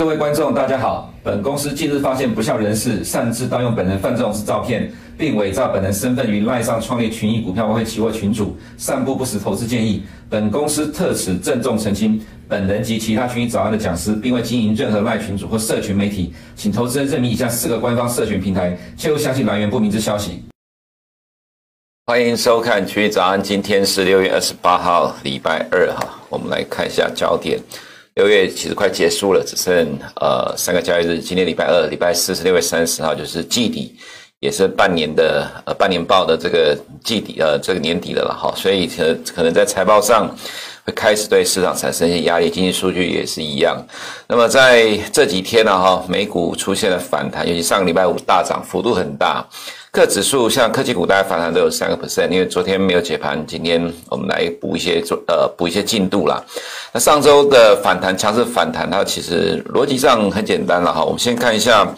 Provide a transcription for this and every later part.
各位观众，大家好。本公司近日发现不肖人士擅自盗用本人范仲式照片，并伪造本人身份于赖上创立群益股票外汇期货群组，散布不实投资建议。本公司特此郑重澄清，本人及其他群益早安的讲师，并未经营任何赖群组或社群媒体，请投资人认明以下四个官方社群平台，切勿相信来源不明之消息。欢迎收看群益早安，今天是六月二十八号，礼拜二哈，我们来看一下焦点。六月其实快结束了，只剩呃三个交易日。今天礼拜二、礼拜四是六月三十号，就是季底，也是半年的呃半年报的这个季底呃这个年底的了哈，所以可可能在财报上开始对市场产生一些压力，经济数据也是一样。那么在这几天呢哈，美股出现了反弹，尤其上个礼拜五大涨，幅度很大。各指数像科技股，大概反弹都有三个 percent，因为昨天没有解盘，今天我们来补一些做呃补一些进度啦。那上周的反弹强势反弹，它其实逻辑上很简单了哈。我们先看一下。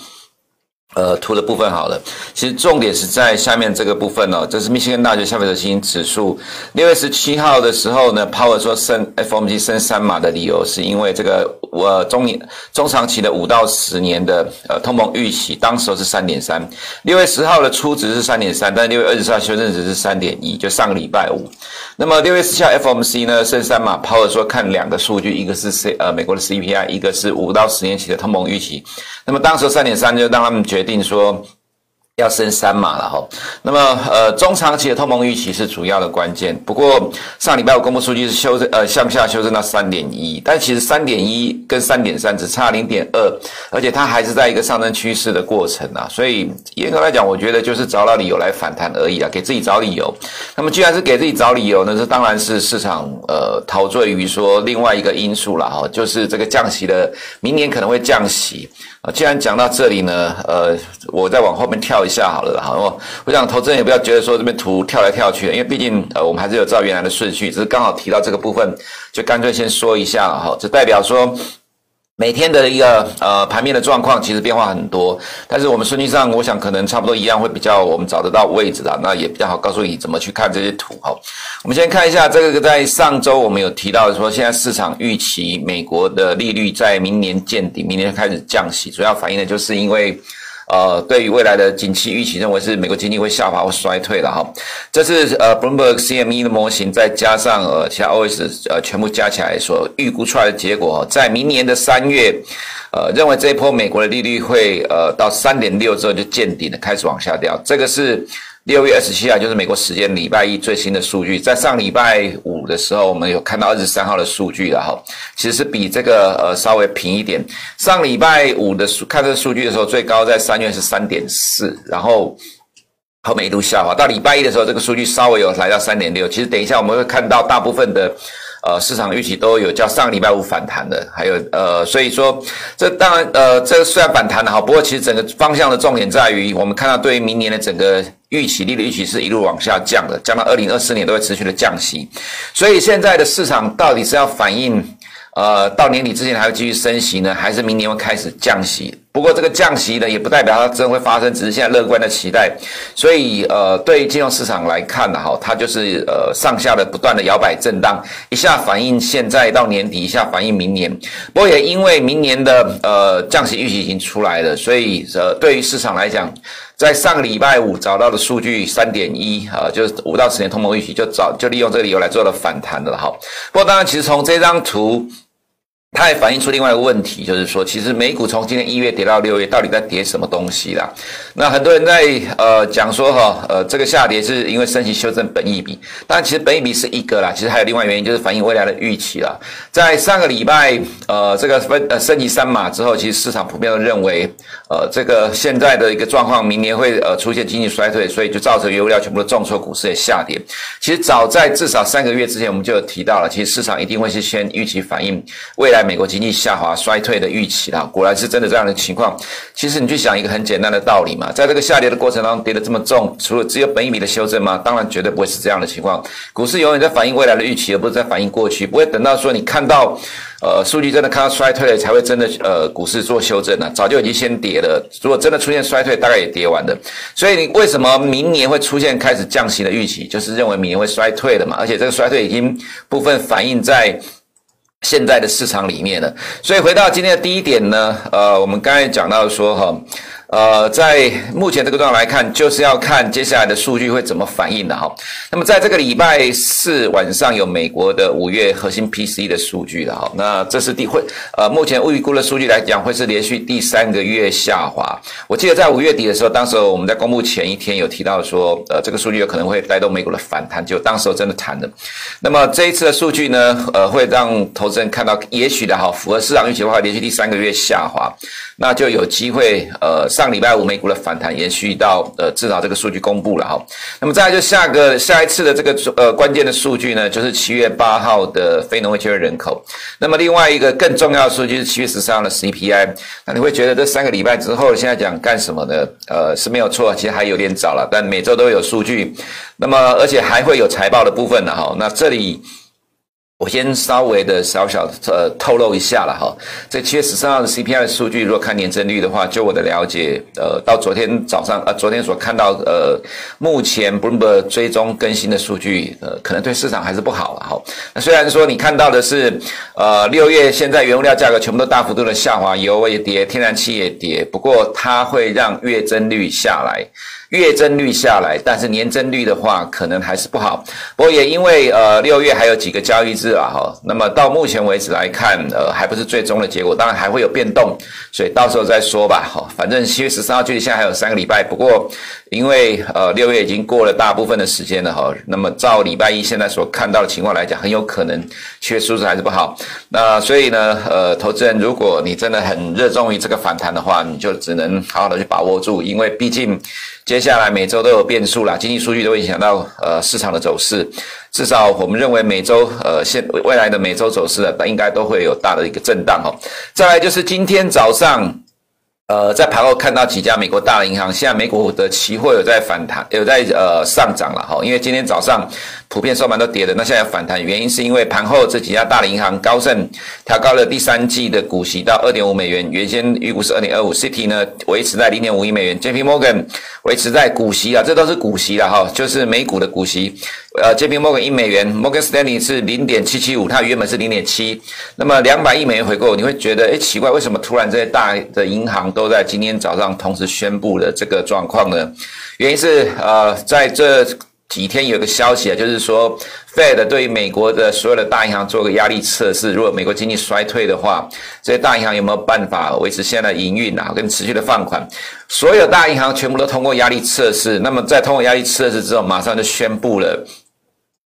呃，图的部分好了，其实重点是在下面这个部分哦。这是密歇根大学消费者信心指数，六月十七号的时候呢，Power 说升 FOMC 升三码的理由是因为这个我中年中长期的五到十年的呃通膨预期，当时候是三点三。六月十号的初值是三点三，但六月二十四号修正值是三点一，就上个礼拜五。那么六月十七号 FOMC 呢升三马 power 说看两个数据，一个是 C 呃美国的 CPI，一个是五到十年期的通膨预期。那么当时三点三就让他们。决定说要升三码了哈，那么呃中长期的通膨预期是主要的关键。不过上礼拜五公布数据是修正呃向下修正到三点一，但其实三点一跟三点三只差零点二，而且它还是在一个上升趋势的过程啊。所以严格来讲，我觉得就是找到理由来反弹而已啊，给自己找理由。那么既然是给自己找理由呢，这当然是市场呃陶醉于说另外一个因素了哈，就是这个降息的明年可能会降息。啊，既然讲到这里呢，呃，我再往后面跳一下好了，好，我我想投资人也不要觉得说这边图跳来跳去，因为毕竟呃我们还是有照原来的顺序，只是刚好提到这个部分，就干脆先说一下哈，就代表说。每天的一个呃盘面的状况其实变化很多，但是我们顺序上，我想可能差不多一样，会比较我们找得到位置的，那也比较好告诉你怎么去看这些图哈。我们先看一下这个，在上周我们有提到说，现在市场预期美国的利率在明年见底，明年开始降息，主要反映的就是因为。呃，对于未来的景气预期，认为是美国经济会下滑或衰退了哈。这是呃 Bloomberg CME 的模型，再加上呃其他 OS 呃全部加起来所预估出来的结果，在明年的三月，呃认为这一波美国的利率会呃到三点六之后就见顶了，开始往下掉。这个是。六月二十七号就是美国时间礼拜一最新的数据，在上礼拜五的时候，我们有看到二十三号的数据了哈，其实是比这个呃稍微平一点。上礼拜五的数看这个数据的时候，最高在三月是三点四，然后后面一路下滑，到礼拜一的时候，这个数据稍微有来到三点六。其实等一下我们会看到大部分的。呃，市场预期都有较上个礼拜五反弹的，还有呃，所以说这当然呃，这虽然反弹了哈，不过其实整个方向的重点在于，我们看到对于明年的整个预期利率预期是一路往下降的，降到二零二四年都会持续的降息，所以现在的市场到底是要反映呃到年底之前还会继续升息呢，还是明年会开始降息？不过这个降息呢，也不代表它真会发生，只是现在乐观的期待。所以，呃，对于金融市场来看呢，哈，它就是呃上下的不断的摇摆震荡，一下反映现在到年底，一下反映明年。不过也因为明年的呃降息预期已经出来了，所以呃对于市场来讲，在上个礼拜五找到的数据三点一啊，就是五到十年通膨预期，就找就利用这个理由来做了反弹的哈。不过当然，其实从这张图。它也反映出另外一个问题，就是说，其实美股从今年一月跌到六月，到底在跌什么东西啦？那很多人在呃讲说哈，呃这个下跌是因为升息修正本益比，但其实本益比是一个啦，其实还有另外原因，就是反映未来的预期啦。在上个礼拜呃这个分呃升级三码之后，其实市场普遍都认为，呃这个现在的一个状况，明年会呃出现经济衰退，所以就造成原物料全部都重挫，股市也下跌。其实早在至少三个月之前，我们就有提到了，其实市场一定会是先预期反映未来。美国经济下滑衰退的预期啦，果然是真的这样的情况。其实你去想一个很简单的道理嘛，在这个下跌的过程当中跌得这么重，除了只有本益比的修正吗？当然绝对不会是这样的情况。股市永远在反映未来的预期，而不是在反映过去。不会等到说你看到呃数据真的看到衰退了，才会真的呃股市做修正呢、早就已经先跌了。如果真的出现衰退，大概也跌完了。所以你为什么明年会出现开始降息的预期？就是认为明年会衰退了嘛。而且这个衰退已经部分反映在。现在的市场里面呢。所以回到今天的第一点呢，呃，我们刚才讲到说哈。呃，在目前这个状况来看，就是要看接下来的数据会怎么反应的哈。那么在这个礼拜四晚上有美国的五月核心 P C 的数据的哈。那这是第会呃，目前预估的数据来讲，会是连续第三个月下滑。我记得在五月底的时候，当时我们在公布前一天有提到说，呃，这个数据有可能会带动美国的反弹，就当时候真的弹了。那么这一次的数据呢，呃，会让投资人看到，也许的哈，符合市场预期的话，连续第三个月下滑，那就有机会呃。上礼拜五美股的反弹延续到呃，至少这个数据公布了哈。那么再就下个下一次的这个呃关键的数据呢，就是七月八号的非农业就业人口。那么另外一个更重要的数据是七月十三号的 CPI。那你会觉得这三个礼拜之后现在讲干什么呢？呃是没有错，其实还有点早了，但每周都有数据。那么而且还会有财报的部分呢哈。那这里。我先稍微的小小呃透露一下了哈，这七月十三号的 CPI 的数据，如果看年增率的话，就我的了解，呃，到昨天早上呃，昨天所看到呃，目前 Bloomberg 追踪更新的数据，呃，可能对市场还是不好了哈。那虽然说你看到的是，呃，六月现在原物料价格全部都大幅度的下滑，油也跌，天然气也跌，不过它会让月增率下来。月增率下来，但是年增率的话，可能还是不好。不过也因为呃六月还有几个交易日啊，哈，那么到目前为止来看，呃，还不是最终的结果，当然还会有变动，所以到时候再说吧，哈。反正七月十三号距离现在还有三个礼拜，不过因为呃六月已经过了大部分的时间了，哈，那么照礼拜一现在所看到的情况来讲，很有可能七月数字还是不好。那所以呢，呃，投资人如果你真的很热衷于这个反弹的话，你就只能好好的去把握住，因为毕竟。接下来每周都有变数啦，经济数据都会影响到呃市场的走势。至少我们认为每周呃现未来的每周走势的，应该都会有大的一个震荡哦。再来就是今天早上。呃，在盘后看到几家美国大的银行，现在美股的期货有在反弹，有在呃上涨了哈。因为今天早上普遍收盘都跌的，那现在反弹原因是因为盘后这几家大的银行，高盛调高了第三季的股息到二点五美元，原先预估是二点二五 City 呢维持在零点五一美元，JP Morgan 维持在股息啊，这都是股息了哈，就是美股的股息。呃，JP Morgan 一美元，Morgan Stanley 是零点七七五，它原本是零点七，那么两百亿美元回购，你会觉得诶奇怪，为什么突然这些大的银行都在今天早上同时宣布了这个状况呢？原因是呃，在这几天有个消息啊，就是说 Fed 对于美国的所有的大银行做个压力测试，如果美国经济衰退的话，这些大银行有没有办法维持现在的营运啊，跟持续的放款？所有大银行全部都通过压力测试，那么在通过压力测试之后，马上就宣布了。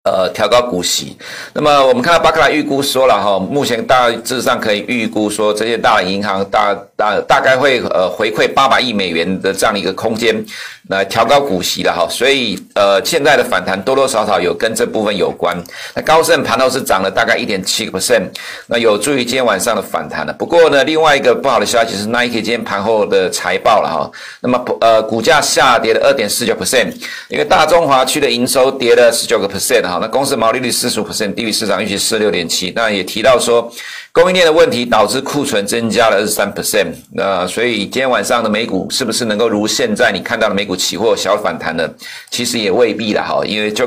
呃，调高股息。那么我们看到巴克莱预估说了哈，目前大致上可以预估说，这些大银行大大大概会呃回馈八百亿美元的这样一个空间。来调高股息的哈，所以呃现在的反弹多多少少有跟这部分有关。那高盛盘后是涨了大概一点七个 percent，那有助于今天晚上的反弹了。不过呢，另外一个不好的消息是 Nike 今天盘后的财报了哈，那么呃股价下跌了二点四九 percent，因为大中华区的营收跌了十九个 percent 哈，那公司毛利率四十五 percent 低于市场预期四十六点七，那也提到说。供应链的问题导致库存增加了二十三 percent，那所以今天晚上的美股是不是能够如现在你看到的美股期货小反弹呢？其实也未必了哈，因为就。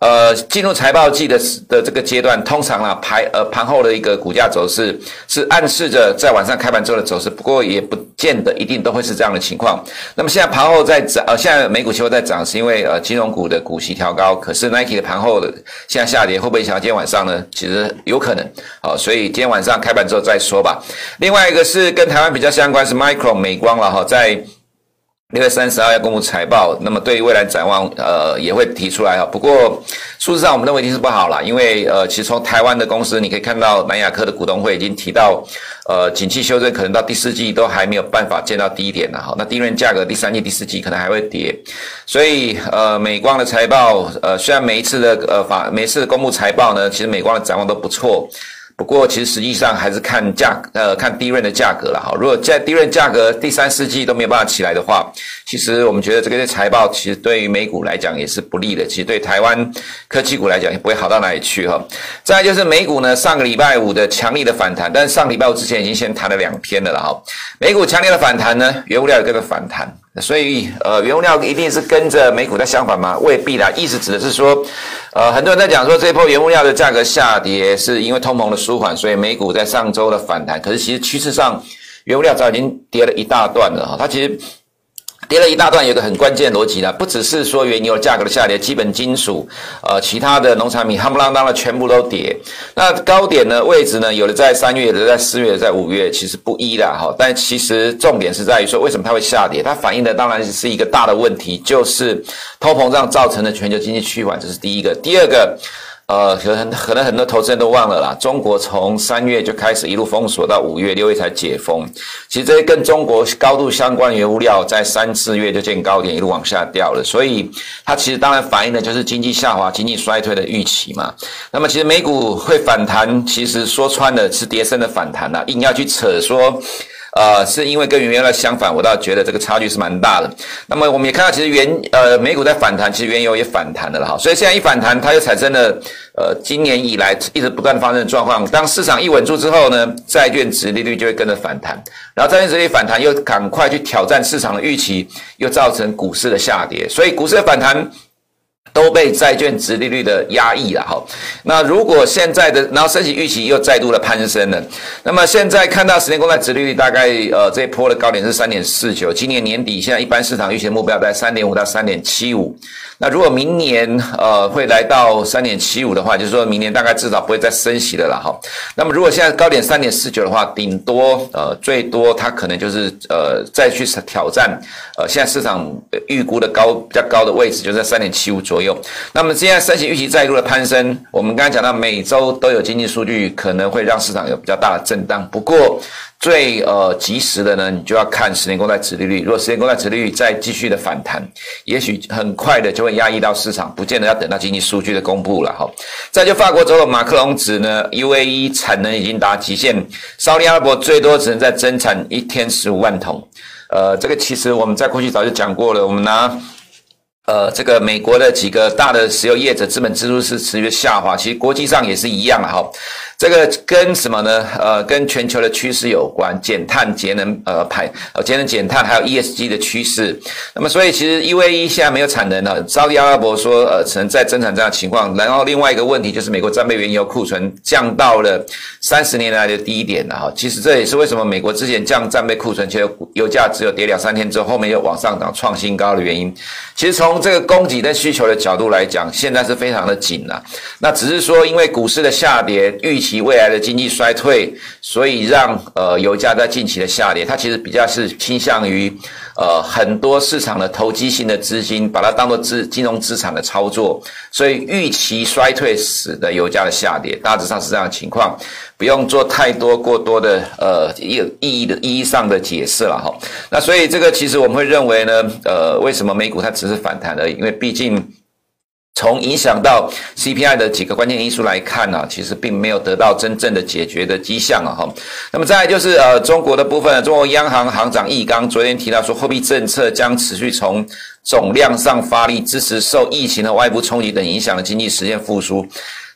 呃，进入财报季的的这个阶段，通常啊盘呃盘后的一个股价走势是暗示着在晚上开盘之后的走势，不过也不见得一定都会是这样的情况。那么现在盘后在涨，呃，现在美股期货在涨，是因为呃金融股的股息调高，可是 Nike 的盘后的现在下跌，会不会影响今天晚上呢？其实有可能，好，所以今天晚上开盘之后再说吧。另外一个是跟台湾比较相关是 Micro 美光了哈，在。六月三十号要公布财报，那么对于未来展望，呃，也会提出来哈。不过，数字上我们认为一定是不好啦，因为呃，其实从台湾的公司，你可以看到南亚科的股东会已经提到，呃，景气修正可能到第四季都还没有办法见到低点了哈。那低润价格第三季、第四季可能还会跌，所以呃，美光的财报，呃，虽然每一次的呃法每一次的公布财报呢，其实美光的展望都不错。不过，其实实际上还是看价，呃，看 DRAM 的价格了哈。如果在 DRAM 价格第三四季都没有办法起来的话，其实我们觉得这个财报其实对于美股来讲也是不利的。其实对台湾科技股来讲也不会好到哪里去哈。再就是美股呢，上个礼拜五的强力的反弹，但是上礼拜五之前已经先谈了两天了了哈。美股强烈的反弹呢，原物料也跟着反弹。所以呃，原物料一定是跟着美股在相反吗？未必啦。意思指的是说，呃，很多人在讲说这波原物料的价格下跌是因为通膨的舒缓，所以美股在上周的反弹。可是其实趋势上，原物料早已经跌了一大段了哈，它其实。跌了一大段，有个很关键逻辑啦，不只是说原油价格的下跌，基本金属，呃，其他的农产品夯不啷当的全部都跌。那高点呢，位置呢，有的在三月，有的在四月，在五月，其实不一啦哈。但其实重点是在于说，为什么它会下跌？它反映的当然是一个大的问题，就是通膨胀造成的全球经济趋缓，这是第一个。第二个。呃，可能可能很多投资人都忘了啦。中国从三月就开始一路封锁到五月、六月才解封。其实这些跟中国高度相关的原物料，在三四月就见高点，一路往下掉了。所以它其实当然反映的就是经济下滑、经济衰退的预期嘛。那么其实美股会反弹，其实说穿了是跌升的反弹啦。硬要去扯说。呃，是因为跟原来相反，我倒觉得这个差距是蛮大的。那么我们也看到，其实原呃美股在反弹，其实原油也反弹的了哈。所以现在一反弹，它又产生了呃今年以来一直不断发生的状况。当市场一稳住之后呢，债券殖利率就会跟着反弹，然后债券殖利率反弹又赶快去挑战市场的预期，又造成股市的下跌。所以股市的反弹。都被债券殖利率的压抑了哈。那如果现在的，然后升息预期又再度的攀升了，那么现在看到十年公债殖利率大概呃这一波的高点是三点四九，今年年底现在一般市场预期目标在三点五到三点七五。那如果明年呃会来到三点七五的话，就是说明年大概至少不会再升息的了哈。那么如果现在高点三点四九的话，顶多呃最多它可能就是呃再去挑战呃现在市场预估的高比较高的位置，就在三点七五左右。那么现在升息预期再度的攀升，我们刚才讲到每周都有经济数据可能会让市场有比较大的震荡，不过。最呃及时的呢，你就要看十年公债殖利率。如果十年公债殖利率再继续的反弹，也许很快的就会压抑到市场，不见得要等到经济数据的公布了哈。再就法国总统马克龙指呢，UAE 产能已经达极限，沙特阿拉伯最多只能再增产一天十五万桶。呃，这个其实我们在过去早就讲过了，我们拿。呃，这个美国的几个大的石油业者资本支出是持续下滑，其实国际上也是一样哈。这个跟什么呢？呃，跟全球的趋势有关，减碳、节能、呃排、呃节能减碳，还有 ESG 的趋势。那么，所以其实 UAE 现在没有产能了，沙特阿拉伯说呃只能再增产这样的情况。然后另外一个问题就是美国战备原油库存降到了三十年来的低点了哈。其实这也是为什么美国之前降战备库存，其实油价只有跌两三天之后，后面又往上涨创新高的原因。其实从这个供给跟需求的角度来讲，现在是非常的紧了。那只是说，因为股市的下跌，预期其未来的经济衰退，所以让呃油价在近期的下跌。它其实比较是倾向于呃很多市场的投机性的资金，把它当做资金融资产的操作，所以预期衰退使得油价的下跌，大致上是这样的情况。不用做太多过多的呃意意义的意义上的解释了哈。那所以这个其实我们会认为呢，呃，为什么美股它只是反弹而已？因为毕竟从影响到 CPI 的几个关键因素来看呢，其实并没有得到真正的解决的迹象啊哈。那么再来就是呃中国的部分，中国央行行长易纲昨天提到说，货币政策将持续从总量上发力，支持受疫情和外部冲击等影响的经济实现复苏。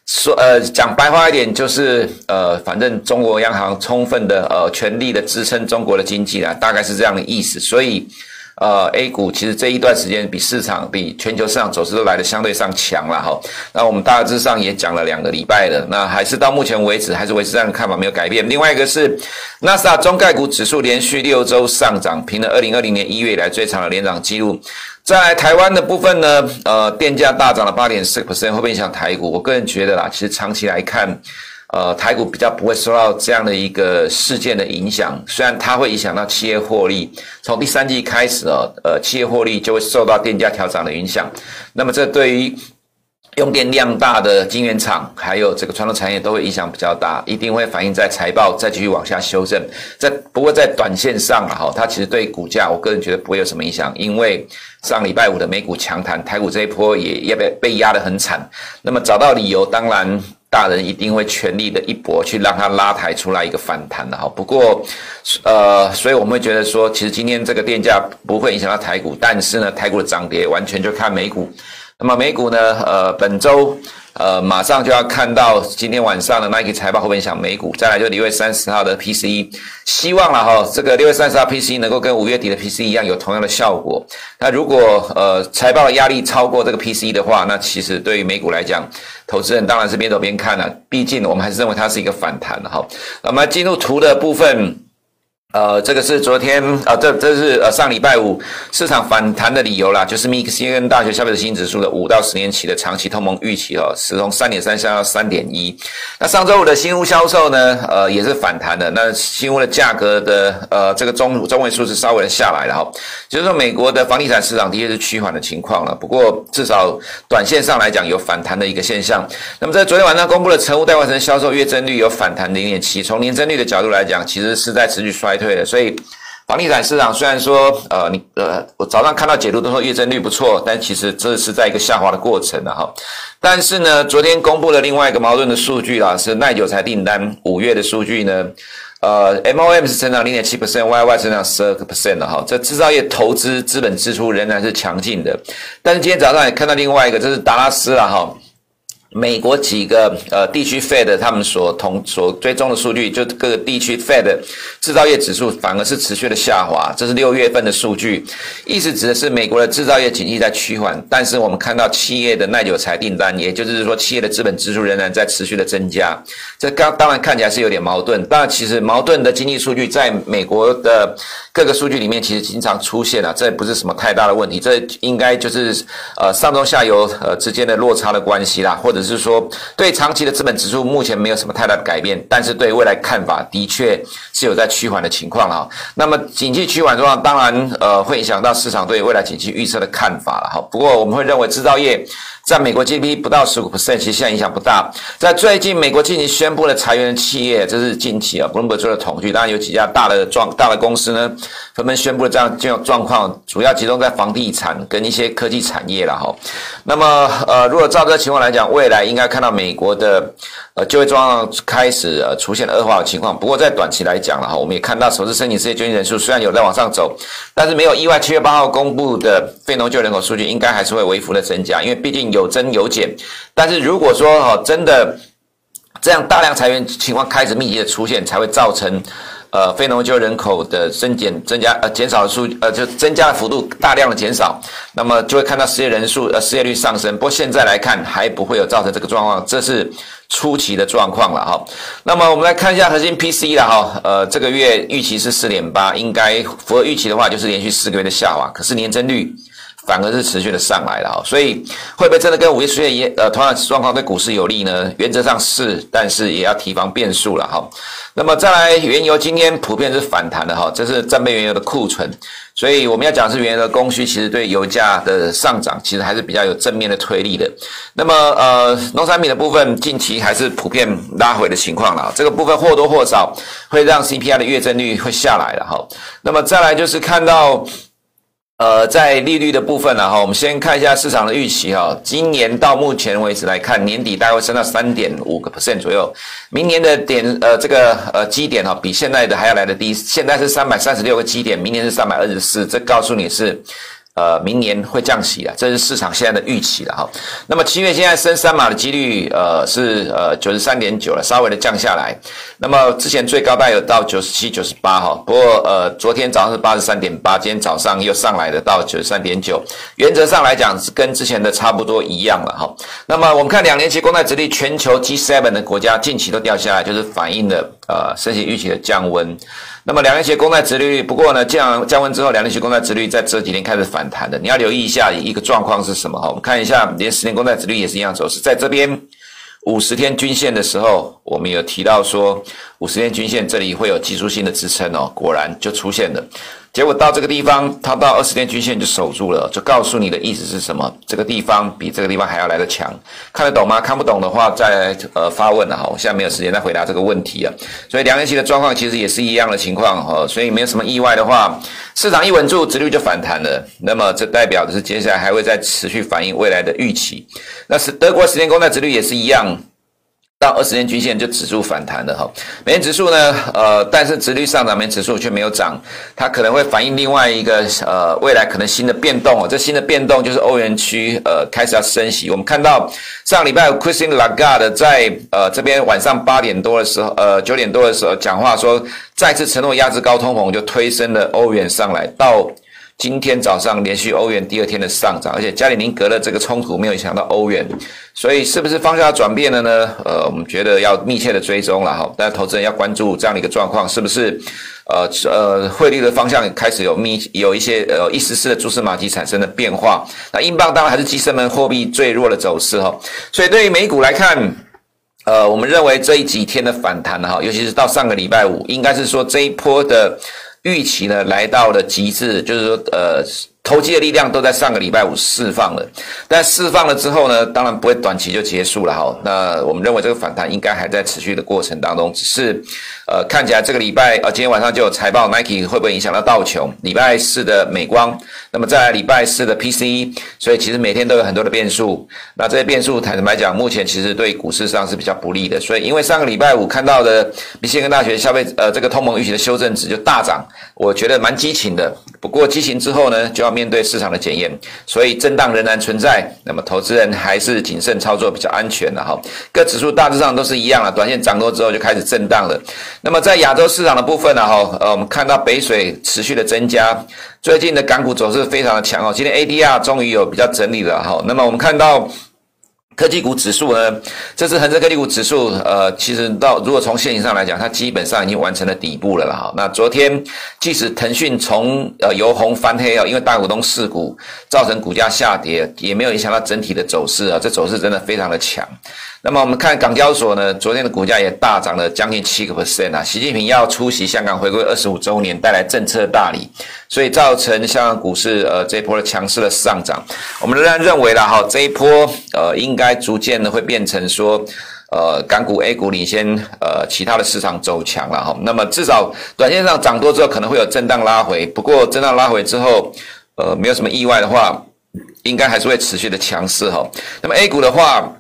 说呃，讲白话一点就是呃，反正中国央行充分的呃，全力的支撑中国的经济啊，大概是这样的意思。所以呃，A 股其实这一段时间比市场比全球市场走势都来得相对上强了哈。那我们大致上也讲了两个礼拜了，那还是到目前为止还是维持这样的看法没有改变。另外一个是纳斯达中概股指数连续六周上涨，平了二零二零年一月以来最长的连涨记录。在台湾的部分呢，呃，电价大涨了八点四 percent，会不会影响台股？我个人觉得啦，其实长期来看，呃，台股比较不会受到这样的一个事件的影响。虽然它会影响到企业获利，从第三季开始哦，呃，企业获利就会受到电价调涨的影响。那么这对于用电量大的晶圆厂，还有这个传统产业都会影响比较大，一定会反映在财报再继续往下修正。在不过在短线上啊，哈，它其实对股价，我个人觉得不会有什么影响，因为上礼拜五的美股强弹，台股这一波也也被被压得很惨。那么找到理由，当然大人一定会全力的一搏，去让它拉抬出来一个反弹的哈。不过，呃，所以我们会觉得说，其实今天这个电价不会影响到台股，但是呢，台股的涨跌完全就看美股。那么美股呢？呃，本周呃，马上就要看到今天晚上的 Nike 财报会不会影响美股？再来就六月三十号的 PCE，希望了哈，这个六月三十号 PCE 能够跟五月底的 PCE 一样有同样的效果。那如果呃财报的压力超过这个 PCE 的话，那其实对于美股来讲，投资人当然是边走边看了。毕竟我们还是认为它是一个反弹的哈。那么进入图的部分。呃，这个是昨天啊，这这是呃上礼拜五市场反弹的理由啦，就是密西根大学消费者信指数的五到十年期的长期通膨预期哦，是从三点三下到三点一。那上周五的新屋销售呢，呃也是反弹的，那新屋的价格的呃这个中中位数是稍微的下来了哈，就是说美国的房地产市场的确是趋缓的情况了，不过至少短线上来讲有反弹的一个现象。那么在昨天晚上公布的成屋待完成销售月增率有反弹零点七，从年增率的角度来讲，其实是在持续衰退。对，所以房地产市场虽然说，呃，你呃，我早上看到解读都说月增率不错，但其实这是在一个下滑的过程了哈。但是呢，昨天公布了另外一个矛盾的数据啦，是耐久财订单五月的数据呢，呃，MOM 是成长零点七 percent，YY 成长十二个 percent 的哈。这制造业投资资本支出仍然是强劲的。但是今天早上也看到另外一个，这是达拉斯了哈。美国几个呃地区 Fed 他们所同所追踪的数据，就各个地区 Fed 制造业指数反而是持续的下滑，这是六月份的数据，意思指的是美国的制造业经济在趋缓，但是我们看到企业的耐久财订单，也就是说企业的资本支出仍然在持续的增加，这刚当然看起来是有点矛盾，但其实矛盾的经济数据在美国的各个数据里面其实经常出现了，这不是什么太大的问题，这应该就是呃上中下游呃之间的落差的关系啦，或者。是说，对长期的资本指数目前没有什么太大的改变，但是对未来看法的确是有在趋缓的情况哈。那么景气趋缓的话，当然呃会影响到市场对未来景气预测的看法了哈。不过我们会认为制造业。在美国 GDP 不到十五 percent，其实现在影响不大。在最近，美国进行宣布了裁员的企业，这是近期啊布鲁姆做的统计。当然有几家大的状大的公司呢，纷纷宣布了这样这种状况，主要集中在房地产跟一些科技产业了哈。那么呃，如果照这个情况来讲，未来应该看到美国的呃就业状况开始呃出现恶化的情况。不过在短期来讲了哈，我们也看到首次申请失业救济人数虽然有在往上走，但是没有意外，七月八号公布的非农就业人口数据应该还是会微幅的增加，因为毕竟。有有增有减，但是如果说哈真的这样大量裁员情况开始密集的出现，才会造成呃非农就业人口的增减增加呃减少的数呃就增加的幅度大量的减少，那么就会看到失业人数呃失业率上升。不过现在来看还不会有造成这个状况，这是初期的状况了哈。那么我们来看一下核心 P C 了哈，呃这个月预期是四点八，应该符合预期的话就是连续四个月的下滑，可是年增率。反而是持续的上来了哈，所以会不会真的跟五月十月一呃同样状况对股市有利呢？原则上是，但是也要提防变数了哈。那么再来，原油今天普遍是反弹的哈，这是战备原油的库存，所以我们要讲是原油的供需，其实对油价的上涨其实还是比较有正面的推力的。那么呃，农产品的部分近期还是普遍拉回的情况了，这个部分或多或少会让 CPI 的月增率会下来了哈。那么再来就是看到。呃，在利率的部分呢，哈，我们先看一下市场的预期哈。今年到目前为止来看，年底大概会升到三点五个 percent 左右。明年的点呃这个呃基点哈，比现在的还要来的低。现在是三百三十六个基点，明年是三百二十四，这告诉你是。呃，明年会降息了，这是市场现在的预期了哈。那么七月现在升三码的几率，呃，是呃九十三点九了，稍微的降下来。那么之前最高大概有到九十七、九十八哈，不过呃昨天早上是八十三点八，今天早上又上来的到九十三点九。原则上来讲是跟之前的差不多一样了哈。那么我们看两年期公债殖利，全球 G7 的国家近期都掉下来，就是反映了呃升息预期的降温。那么两年期公债殖率，不过呢降降温之后，两年期公债殖率在这几天开始反弹的。你要留意一下一个状况是什么哈？我们看一下，连十年公债殖率也是一样走势，在这边五十天均线的时候，我们有提到说五十天均线这里会有技术性的支撑哦，果然就出现了。结果到这个地方，它到二十天均线就守住了，就告诉你的意思是什么？这个地方比这个地方还要来得强，看得懂吗？看不懂的话再呃发问了哈，我现在没有时间再回答这个问题啊。所以两年期的状况其实也是一样的情况哈，所以没有什么意外的话，市场一稳住，殖利率就反弹了。那么这代表的是接下来还会再持续反映未来的预期。那是德国十年公债殖利率也是一样。到二十年均线就止住反弹了哈，美元指数呢，呃，但是殖率上涨，美元指数却没有涨，它可能会反映另外一个呃未来可能新的变动哦，这新的变动就是欧元区呃开始要升息。我们看到上礼拜 Christine Lagarde 在呃这边晚上八点多的时候，呃九点多的时候讲话说，再次承诺压制高通膨，就推升了欧元上来到。今天早上连续欧元第二天的上涨，而且加里宁格勒这个冲突没有影响到欧元，所以是不是方向要转变了呢？呃，我们觉得要密切的追踪了哈，但投资人要关注这样的一个状况，是不是呃呃汇率的方向开始有密有一些呃一丝丝的蛛丝马迹产生的变化？那英镑当然还是寄生门货币最弱的走势哈，所以对于美股来看，呃，我们认为这一几天的反弹哈，尤其是到上个礼拜五，应该是说这一波的。预期呢来到了极致，就是说，呃。投机的力量都在上个礼拜五释放了，但释放了之后呢，当然不会短期就结束了哈。那我们认为这个反弹应该还在持续的过程当中，只是呃看起来这个礼拜呃今天晚上就有财报，Nike 会不会影响到道琼？礼拜四的美光，那么再来礼拜四的 PC，所以其实每天都有很多的变数。那这些变数坦白讲，目前其实对股市上是比较不利的。所以因为上个礼拜五看到的密歇根大学消费呃这个通膨预期的修正值就大涨，我觉得蛮激情的。不过激情之后呢，就要。面对市场的检验，所以震荡仍然存在。那么投资人还是谨慎操作比较安全的哈。各指数大致上都是一样了，短线涨多之后就开始震荡了。那么在亚洲市场的部分呢哈，呃，我们看到北水持续的增加，最近的港股走势非常的强哦。今天 ADR 终于有比较整理了哈。那么我们看到。科技股指数呢，这是恒生科技股指数，呃，其实到如果从线形上来讲，它基本上已经完成了底部了啦。哈，那昨天即使腾讯从呃由红翻黑啊，因为大股东释股造成股价下跌，也没有影响到整体的走势啊，这走势真的非常的强。那么我们看港交所呢，昨天的股价也大涨了将近七个 percent 啊。习近平要出席香港回归二十五周年，带来政策大礼，所以造成香港股市呃这一波的强势的上涨。我们仍然认为啦哈，这一波呃应该逐渐的会变成说呃港股 A 股领先呃其他的市场走强了哈。那么至少短线上涨多之后可能会有震荡拉回，不过震荡拉回之后呃没有什么意外的话，应该还是会持续的强势哈。那么 A 股的话。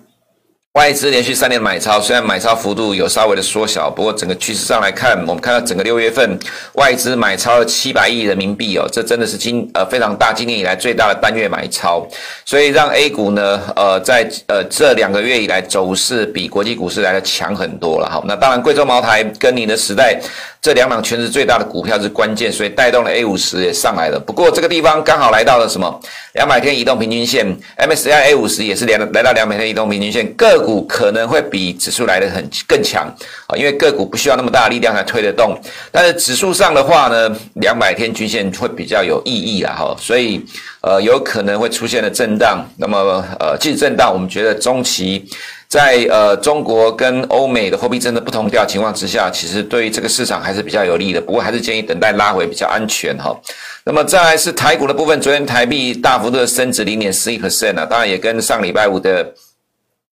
外资连续三年买超，虽然买超幅度有稍微的缩小，不过整个趋势上来看，我们看到整个六月份外资买超了七百亿人民币哦，这真的是今呃非常大，今年以来最大的单月买超，所以让 A 股呢呃在呃这两个月以来走势比国际股市来的强很多了哈。那当然贵州茅台跟你的时代这两档全是最大的股票是关键，所以带动了 A 五十也上来了。不过这个地方刚好来到了什么两百天移动平均线，M S I A 五十也是连来到两百天移动平均线个。股可能会比指数来得很更强啊，因为个股不需要那么大的力量才推得动，但是指数上的话呢，两百天均线会比较有意义啦哈，所以呃有可能会出现了震荡。那么呃，即震荡，我们觉得中期在呃中国跟欧美的货币政策不同调情况之下，其实对于这个市场还是比较有利的。不过还是建议等待拉回比较安全哈。那么再来是台股的部分，昨天台币大幅度的升值零点四一 percent 啊，当然也跟上礼拜五的。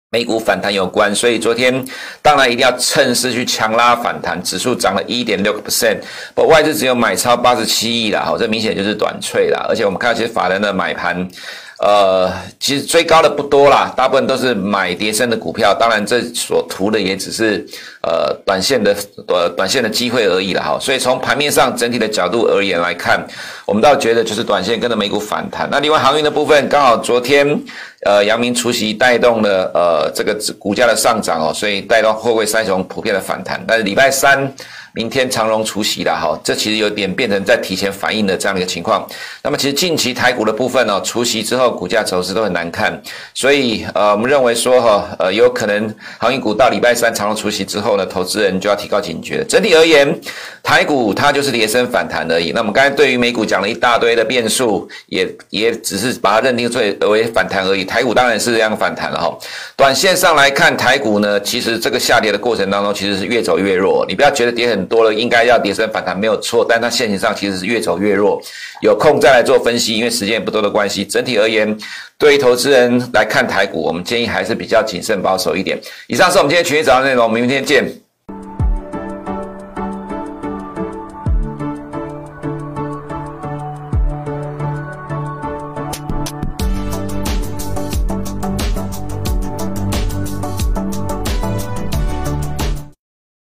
美股反弹有关，所以昨天当然一定要趁势去强拉反弹，指数涨了一点六个 percent，不外资只有买超八十七亿啦，好，这明显就是短脆啦，而且我们看到其实法人的买盘。呃，其实追高的不多啦，大部分都是买跌升的股票。当然，这所图的也只是呃短线的呃短线的机会而已了哈。所以从盘面上整体的角度而言来看，我们倒觉得就是短线跟着美股反弹。那另外航运的部分，刚好昨天呃阳明除息带动了呃这个股价的上涨哦，所以带动货柜三雄普遍的反弹。但是礼拜三。明天长荣除息了哈，这其实有点变成在提前反映的这样的一个情况。那么其实近期台股的部分呢，除息之后股价走势都很难看，所以呃我们认为说哈呃有可能航运股到礼拜三长荣除息之后呢，投资人就要提高警觉。整体而言，台股它就是跌升反弹而已。那我们刚才对于美股讲了一大堆的变数，也也只是把它认定最为反弹而已。台股当然是这样反弹了哈。短线上来看，台股呢其实这个下跌的过程当中其实是越走越弱。你不要觉得跌很。多了，应该要跌升反弹没有错，但它线型上其实是越走越弱。有空再来做分析，因为时间也不多的关系。整体而言，对于投资人来看台股，我们建议还是比较谨慎保守一点。以上是我们今天群益早上内容，我们明天见。